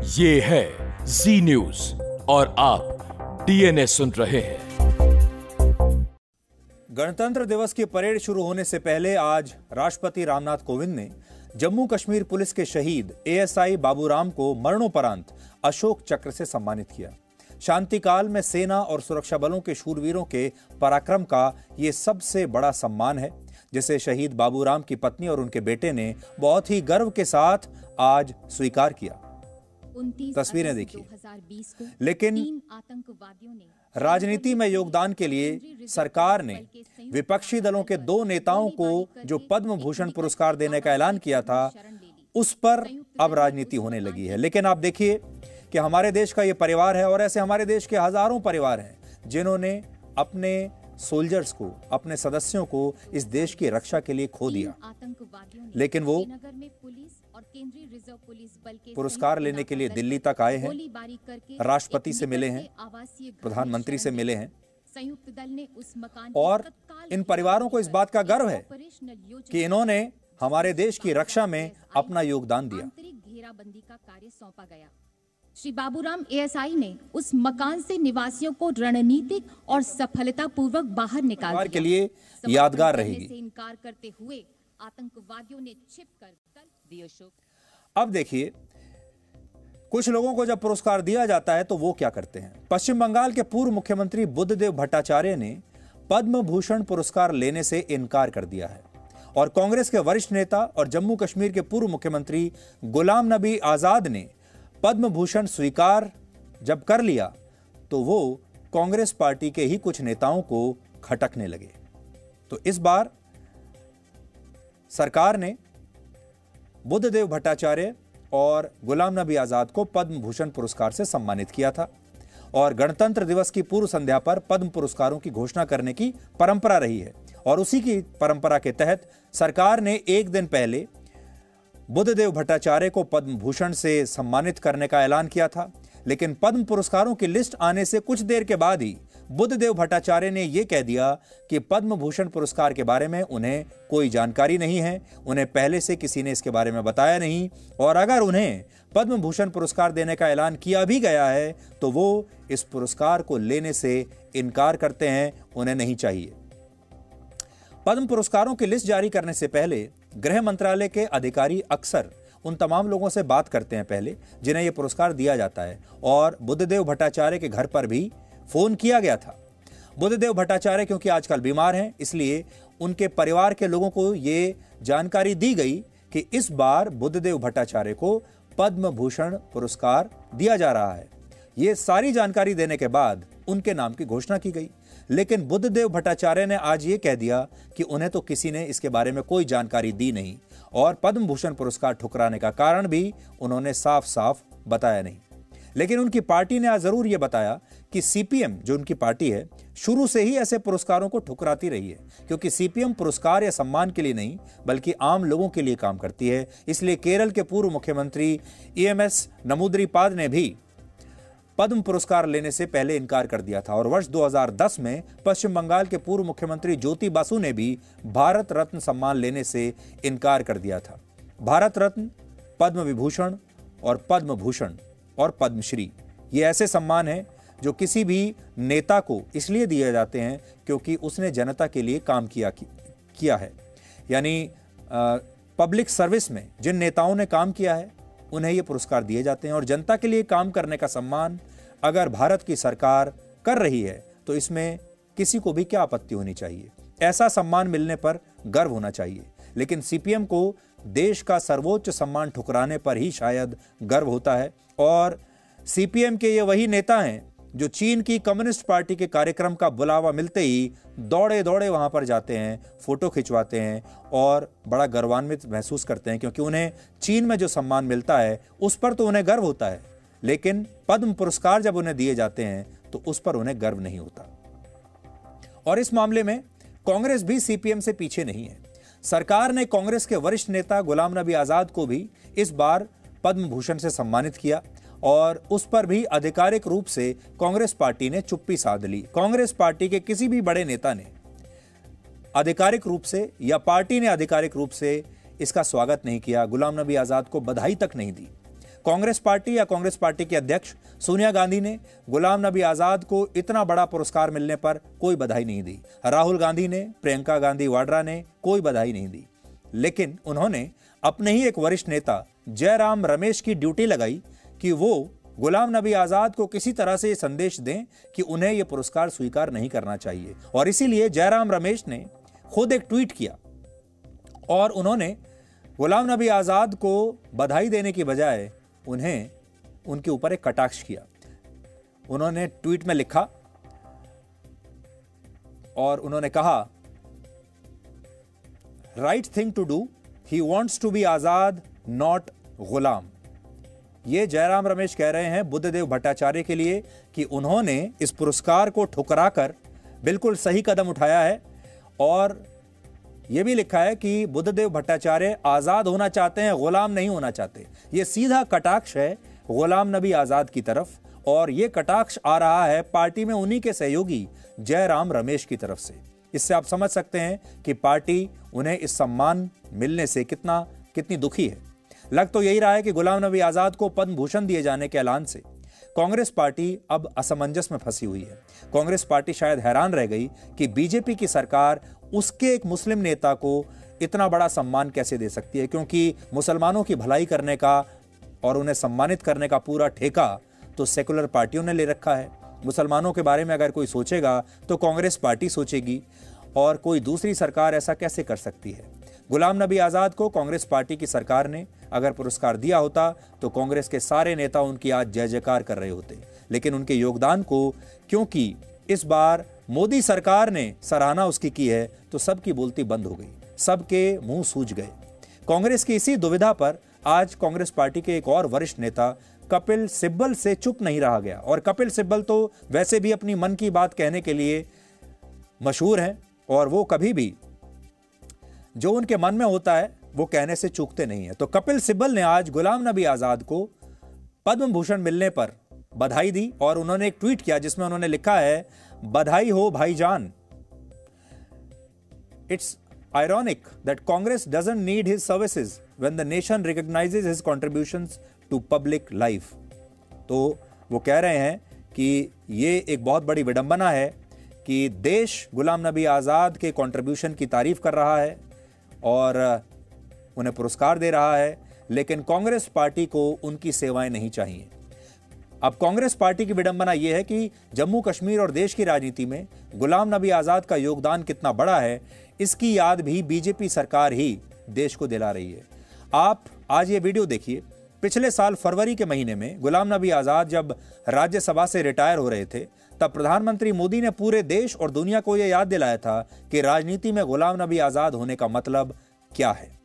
ये है जी न्यूज़ और आप डीएनए सुन रहे हैं। गणतंत्र दिवस की परेड शुरू होने से पहले आज राष्ट्रपति रामनाथ कोविंद ने जम्मू कश्मीर पुलिस के शहीद एएसआई बाबूराम को मरणोपरांत अशोक चक्र से सम्मानित किया। शांति काल में सेना और सुरक्षा बलों के शूरवीरों के पराक्रम का ये सबसे बड़ा सम्मान है, जिसे शहीद बाबूराम की पत्नी और उनके बेटे ने बहुत ही गर्व के साथ आज स्वीकार किया। तस्वीरें देखिए। लेकिन आतंकवादियों ने राजनीति में योगदान के लिए सरकार ने विपक्षी दलों के दो नेताओं को जो पद्म भूषण पुरस्कार देने का ऐलान किया था उस पर अब राजनीति होने लगी है। लेकिन आप देखिए कि हमारे देश का ये परिवार है और ऐसे हमारे देश के हज़ारों परिवार हैं जिन्होंने अपने सोल्जर्स को अपने सदस्यों को इस देश की रक्षा के लिए खो दिया। लेकिन वो केंद्रीय रिज़र्व पुलिस बल के पुरस्कार लेने के लिए दिल्ली तक आए हैं राष्ट्रपति से मिले हैं, आवासीय प्रधानमंत्री से मिले हैं। संयुक्त दल ने उस मकान और इन परिवारों को इस बात का गर्व है कि इन्होंने हमारे देश की रक्षा में अपना योगदान दिया। घेराबंदी का कार्य सौंपा गया। श्री बाबूराम एएसआई ने उस मकान से निवासियों को रणनीतिक और सफलतापूर्वक बाहर निकाल के लिए यादगार रहेगी। इनकार करते हुए आतंकवादियों ने छिप कर दिया शोक अब देखिए, कुछ लोगों को जब पुरस्कार दिया जाता है तो वो क्या करते हैं? पश्चिम बंगाल के पूर्व मुख्यमंत्री बुद्धदेव भट्टाचार्य ने पद्म भूषण पुरस्कार लेने से इनकार कर दिया है। और कांग्रेस के वरिष्ठ नेता और जम्मू कश्मीर के पूर्व मुख्यमंत्री गुलाम नबी आज़ाद ने पद्म भूषण स्वीकार जब कर लिया तो वो कांग्रेस पार्टी के ही कुछ नेताओं को खटकने लगे। तो इस बार सरकार ने बुद्धदेव भट्टाचार्य और गुलाम नबी आज़ाद को पद्म भूषण पुरस्कार से सम्मानित किया था और गणतंत्र दिवस की पूर्व संध्या पर पद्म पुरस्कारों की घोषणा करने की परंपरा रही है और उसी की परंपरा के तहत सरकार ने एक दिन पहले बुद्धदेव भट्टाचार्य को पद्म भूषण से सम्मानित करने का ऐलान किया था। लेकिन पद्म पुरस्कारों की लिस्ट आने से कुछ देर के बाद ही बुद्धदेव भट्टाचार्य ने यह कह दिया कि पद्म भूषण पुरस्कार के बारे में उन्हें कोई जानकारी नहीं है, उन्हें पहले से किसी ने इसके बारे में बताया नहीं, और अगर उन्हें पद्म भूषण पुरस्कार देने का ऐलान किया भी गया है तो वो इस पुरस्कार को लेने से इनकार करते हैं, उन्हें नहीं चाहिए। पद्म पुरस्कारों की लिस्ट जारी करने से पहले गृह मंत्रालय के अधिकारी अक्सर उन तमाम लोगों से बात करते हैं पहले, जिन्हें यह पुरस्कार दिया जाता है, और बुद्धदेव भट्टाचार्य के घर पर भी फ़ोन किया गया था। बुद्धदेव भट्टाचार्य, क्योंकि आजकल बीमार हैं, इसलिए उनके परिवार के लोगों को ये जानकारी दी गई कि इस बार बुद्धदेव भट्टाचार्य को पद्म भूषण पुरस्कार दिया जा रहा है। ये सारी जानकारी देने के बाद उनके नाम की घोषणा की गई। लेकिन बुद्धदेव भट्टाचार्य ने आज ये कह दिया कि उन्हें तो किसी ने इसके बारे में कोई जानकारी दी नहीं, और पद्म भूषण पुरस्कार ठुकराने का कारण भी उन्होंने साफ़ साफ़ बताया नहीं। लेकिन उनकी पार्टी ने आज ज़रूर यह बताया कि सीपीएम जो उनकी पार्टी है, शुरू से ही ऐसे पुरस्कारों को ठुकराती रही है, क्योंकि सीपीएम पुरस्कार या सम्मान के लिए नहीं, बल्कि आम लोगों के लिए काम करती है। इसलिए केरल के पूर्व मुख्यमंत्री ईएमएस नमूद्रीपाद ने भी पद्म पुरस्कार लेने से पहले इनकार कर दिया था, और वर्ष 2010 में पश्चिम बंगाल के पूर्व मुख्यमंत्री ज्योति बासु ने भी भारत रत्न सम्मान लेने से इनकार कर दिया था। भारत रत्न, पद्म विभूषण और पद्म भूषण और पद्मश्री। ये ऐसे सम्मान हैं जो किसी भी नेता को इसलिए दिए जाते हैं क्योंकि उसने जनता के लिए काम किया किया है। यानी पब्लिक सर्विस में जिन नेताओं ने काम किया है, उन्हें ये पुरस्कार दिए जाते हैं और जनता के लिए काम करने का सम्मान अगर भारत की सरकार कर रही है तो इसमें किसी को भी क्या आपत्ति होनी चाहिए? ऐसा सम्मान मिलने पर गर्व होना चाहिए। लेकिन सीपीएम को देश का सर्वोच्च सम्मान ठुकराने पर ही शायद गर्व होता है। और सीपीएम के ये वही नेता हैं, जो चीन की कम्युनिस्ट पार्टी के कार्यक्रम का बुलावा मिलते ही दौड़े दौड़े वहाँ पर जाते हैं, फ़ोटो खिंचवाते हैं और बड़ा गर्वान्वित महसूस करते हैं, क्योंकि उन्हें चीन में जो सम्मान मिलता है, उस पर तो उन्हें गर्व होता है। लेकिन पद्म पुरस्कार जब उन्हें दिए जाते हैं तो उस पर उन्हें गर्व नहीं होता। और इस मामले में कांग्रेस भी सीपीएम से पीछे नहीं है। सरकार ने कांग्रेस के वरिष्ठ नेता गुलाम नबी आज़ाद को भी इस बार पद्म भूषण से सम्मानित किया और उस पर भी आधिकारिक रूप से कांग्रेस पार्टी ने चुप्पी साध ली। कांग्रेस पार्टी के किसी भी बड़े नेता ने आधिकारिक रूप से या पार्टी ने आधिकारिक रूप से इसका स्वागत नहीं किया, गुलाम नबी आज़ाद को बधाई तक नहीं दी। कांग्रेस पार्टी या कांग्रेस पार्टी के अध्यक्ष सोनिया गांधी ने गुलाम नबी आज़ाद को इतना बड़ा पुरस्कार मिलने पर कोई बधाई नहीं दी। राहुल गांधी ने, प्रियंका गांधी वाड्रा ने कोई बधाई नहीं दी। लेकिन उन्होंने अपने ही एक वरिष्ठ नेता, जयराम रमेश की ड्यूटी लगाई कि वो गुलाम नबी आज़ाद को किसी तरह से संदेश दें कि उन्हें यह पुरस्कार स्वीकार नहीं करना चाहिए। और इसीलिए जयराम रमेश ने खुद एक ट्वीट किया और उन्होंने गुलाम नबी आज़ाद को बधाई देने की बजाय उन्हें उनके ऊपर एक कटाक्ष किया। उन्होंने ट्वीट में लिखा और उन्होंने कहा right thing to do he wants to be Azad not गुलाम ये जयराम रमेश कह रहे हैं बुद्धदेव भट्टाचार्य के लिए कि उन्होंने इस पुरस्कार को ठुकराकर बिल्कुल सही कदम उठाया है और यह भी लिखा है कि बुद्धदेव भट्टाचार्य आज़ाद होना चाहते हैं, गुलाम नहीं होना चाहते। ये सीधा कटाक्ष है गुलाम नबी आज़ाद की तरफ़, और ये कटाक्ष आ रहा है पार्टी में उन्हीं के सहयोगी जयराम रमेश की तरफ़ से। इससे आप समझ सकते हैं कि पार्टी उन्हें इस सम्मान मिलने से कितना, कितनी दुखी है। लग तो यही रहा है कि गुलाम नबी आज़ाद को पद्म भूषण दिए जाने के ऐलान से कांग्रेस पार्टी अब असमंजस में फंसी हुई है। कांग्रेस पार्टी शायद हैरान रह गई कि बीजेपी की सरकार उसके एक मुस्लिम नेता को इतना बड़ा सम्मान कैसे दे सकती है? क्योंकि मुसलमानों की भलाई करने का और उन्हें सम्मानित करने का पूरा ठेका तो सेकुलर पार्टियों ने ले रखा है। मुसलमानों के बारे में अगर कोई सोचेगा तो कांग्रेस पार्टी सोचेगी और कोई दूसरी सरकार ऐसा कैसे कर सकती है? गुलाम नबी आज़ाद को कांग्रेस पार्टी की सरकार ने अगर पुरस्कार दिया होता तो कांग्रेस के सारे नेता उनकी आज जय जयकार कर रहे होते। लेकिन उनके योगदान को, क्योंकि इस बार मोदी सरकार ने सराहना उसकी की है तो सबकी बोलती बंद हो गई। सबके मुँह सूझ गए। कांग्रेस की इसी दुविधा पर आज कांग्रेस पार्टी के एक और वरिष्ठ नेता कपिल सिब्बल से चुप नहीं रहा गया। और कपिल सिब्बल तो वैसे भी अपनी मन की बात कहने के लिए मशहूर हैं, और वो कभी भी जो उनके मन में होता है, वो कहने से चूकते नहीं है। तो कपिल सिब्बल ने आज गुलाम नबी आज़ाद को पद्म भूषण मिलने पर बधाई दी, और उन्होंने एक ट्वीट किया जिसमें उन्होंने लिखा है बधाई हो भाईजान it's ironic that Congress doesn't need his services when the nation recognizes his contributions to public life. तो वो कह रहे हैं कि ये एक बहुत बड़ी विडंबना है कि देश गुलाम नबी आज़ाद के कंट्रीब्यूशन की तारीफ़ कर रहा है और, उन्हें पुरस्कार दे रहा है, लेकिन कांग्रेस पार्टी को उनकी सेवाएँ नहीं चाहिए अब कांग्रेस पार्टी की विडंबना यह है कि जम्मू कश्मीर और देश की राजनीति में गुलाम नबी आज़ाद का योगदान कितना बड़ा है, इसकी याद भी बीजेपी सरकार ही देश को दिला रही है। आप आज ये वीडियो देखिए, पिछले साल फरवरी के महीने में गुलाम नबी आज़ाद जब राज्यसभा से रिटायर हो रहे थे, तब प्रधानमंत्री मोदी ने पूरे देश और दुनिया को यह याद दिलाया था कि राजनीति में गुलाम नबी आज़ाद होने का मतलब क्या है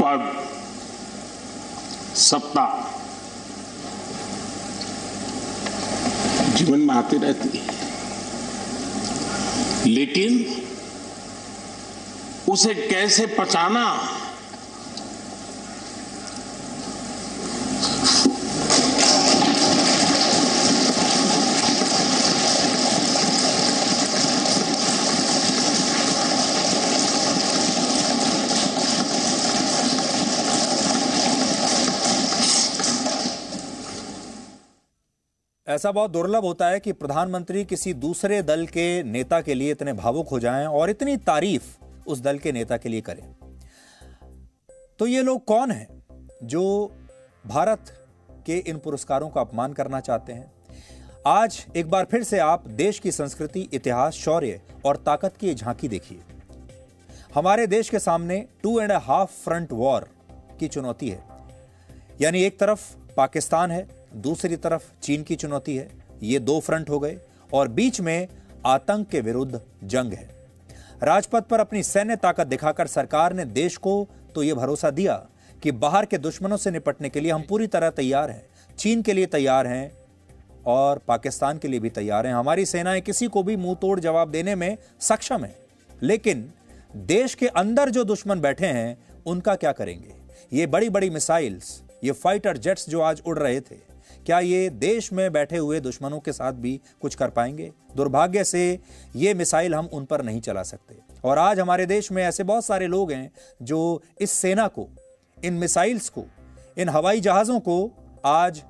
पद सत्ता जीवन में आती रहती। है लेकिन उसे कैसे पचाना? ऐसा बहुत दुर्लभ होता है कि प्रधानमंत्री किसी दूसरे दल के नेता के लिए इतने भावुक हो जाएँ और इतनी तारीफ़ उस दल के नेता के लिए करें। तो ये लोग कौन हैं जो भारत के इन पुरस्कारों का अपमान करना चाहते हैं? आज एक बार फिर से आप देश की संस्कृति, इतिहास, शौर्य और ताकत की झांकी देखिए। हमारे देश के सामने two and half front war की चुनौती है। यानी एक तरफ़ पाकिस्तान है दूसरी तरफ़ चीन की चुनौती है, ये दो फ्रंट हो गए और बीच में आतंक के विरुद्ध जंग है। राजपथ पर अपनी सैन्य ताकत दिखाकर सरकार ने देश को तो यह भरोसा दिया कि बाहर के दुश्मनों से निपटने के लिए हम पूरी तरह तैयार हैं। चीन के लिए तैयार हैं और पाकिस्तान के लिए भी तैयार हैं। हमारी सेनाएँ किसी को भी मुँह तोड़ जवाब देने में सक्षम है। लेकिन देश के अंदर जो दुश्मन बैठे हैं, उनका क्या करेंगे? ये बड़ी बड़ी मिसाइल्स ये फाइटर जेट्स जो आज उड़ रहे थे क्या ये देश में बैठे हुए दुश्मनों के साथ भी कुछ कर पाएँगे? दुर्भाग्य से ये मिसाइल हम उन पर नहीं चला सकते। और आज हमारे देश में ऐसे बहुत सारे लोग हैं जो इस सेना को, इन मिसाइल्स को, इन हवाई जहाज़ों को आज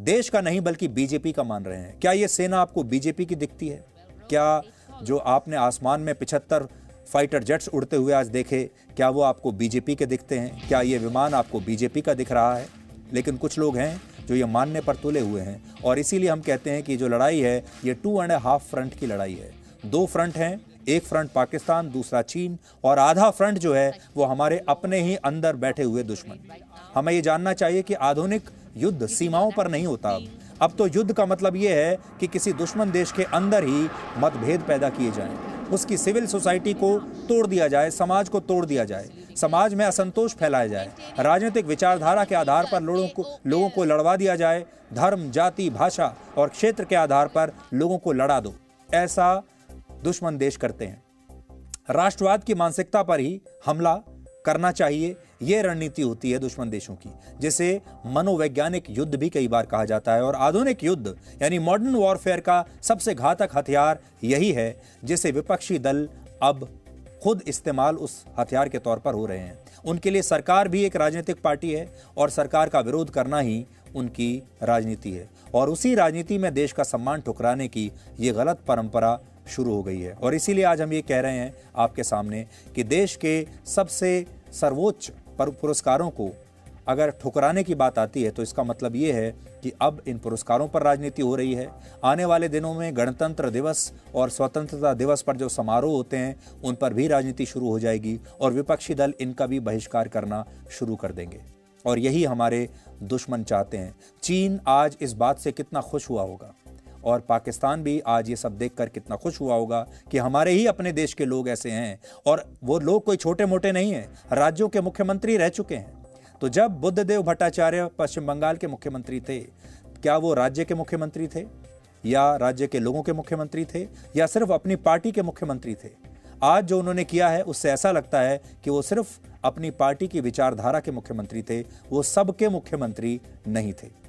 देश का नहीं बल्कि बीजेपी का मान रहे हैं। क्या ये सेना आपको बीजेपी की दिखती है? क्या जो आपने आसमान में पिछहत्तर फाइटर जेट्स उड़ते हुए आज देखे, क्या वो आपको बीजेपी के दिखते हैं? क्या ये विमान आपको बीजेपी का दिख रहा है? लेकिन कुछ लोग हैं जो ये मानने पर तुले हुए हैं और इसीलिए हम कहते हैं कि जो लड़ाई है, ये टू एंड हाफ़ फ्रंट की लड़ाई है। दो फ्रंट हैं, एक फ्रंट पाकिस्तान, दूसरा चीन और आधा फ्रंट जो है, वो हमारे अपने ही अंदर बैठे हुए दुश्मन। हमें ये जानना चाहिए कि आधुनिक युद्ध सीमाओं पर नहीं होता अब। अब तो युद्ध का मतलब ये है कि किसी दुश्मन देश के अंदर ही मतभेद पैदा किए जाएँ। उसकी सिविल सोसाइटी को तोड़ दिया जाए, समाज को तोड़ दिया जाए। समाज में असंतोष फैलाया जाए। राजनीतिक विचारधारा के आधार पर लोगों को लोगों को लड़वा दिया जाए। धर्म, जाति, भाषा और क्षेत्र के आधार पर लोगों को लड़ा दो। ऐसा दुश्मन देश करते हैं। राष्ट्रवाद की मानसिकता पर ही हमला करना चाहिए। यह रणनीति होती है दुश्मन देशों की, जिसे मनोवैज्ञानिक युद्ध भी कई बार कहा जाता है। और आधुनिक युद्ध, यानी मॉडर्न वॉरफेयर का सबसे घातक हथियार यही है, जिसे विपक्षी दल अब खुद इस्तेमाल उस हथियार के तौर पर हो रहे हैं। उनके लिए सरकार भी एक राजनीतिक पार्टी है और सरकार का विरोध करना ही उनकी राजनीति है। और उसी राजनीति में देश का सम्मान ठुकराने की ये गलत परंपरा शुरू हो गई है। और इसीलिए आज हम ये कह रहे हैं आपके सामने कि देश के सबसे सर्वोच्च पुरस्कारों को अगर ठुकराने की बात आती है तो इसका मतलब ये है कि अब इन पुरस्कारों पर राजनीति हो रही है। आने वाले दिनों में गणतंत्र दिवस और स्वतंत्रता दिवस पर जो समारोह होते हैं, उन पर भी राजनीति शुरू हो जाएगी और विपक्षी दल इनका भी बहिष्कार करना शुरू कर देंगे। और यही हमारे दुश्मन चाहते हैं। चीन आज इस बात से कितना खुश हुआ होगा? और पाकिस्तान भी आज ये सब देखकर कितना खुश हुआ होगा कि हमारे ही अपने देश के लोग ऐसे हैं। और वो लोग कोई छोटे मोटे नहीं हैं। राज्यों के मुख्यमंत्री रह चुके हैं। तो जब बुद्धदेव भट्टाचार्य पश्चिम बंगाल के मुख्यमंत्री थे, क्या वो राज्य के मुख्यमंत्री थे? या राज्य के लोगों के मुख्यमंत्री थे? या सिर्फ़ अपनी पार्टी के मुख्यमंत्री थे? आज जो उन्होंने किया है, उससे ऐसा लगता है कि वो सिर्फ़ अपनी पार्टी की विचारधारा के मुख्यमंत्री थे, वो सबके मुख्यमंत्री नहीं थे।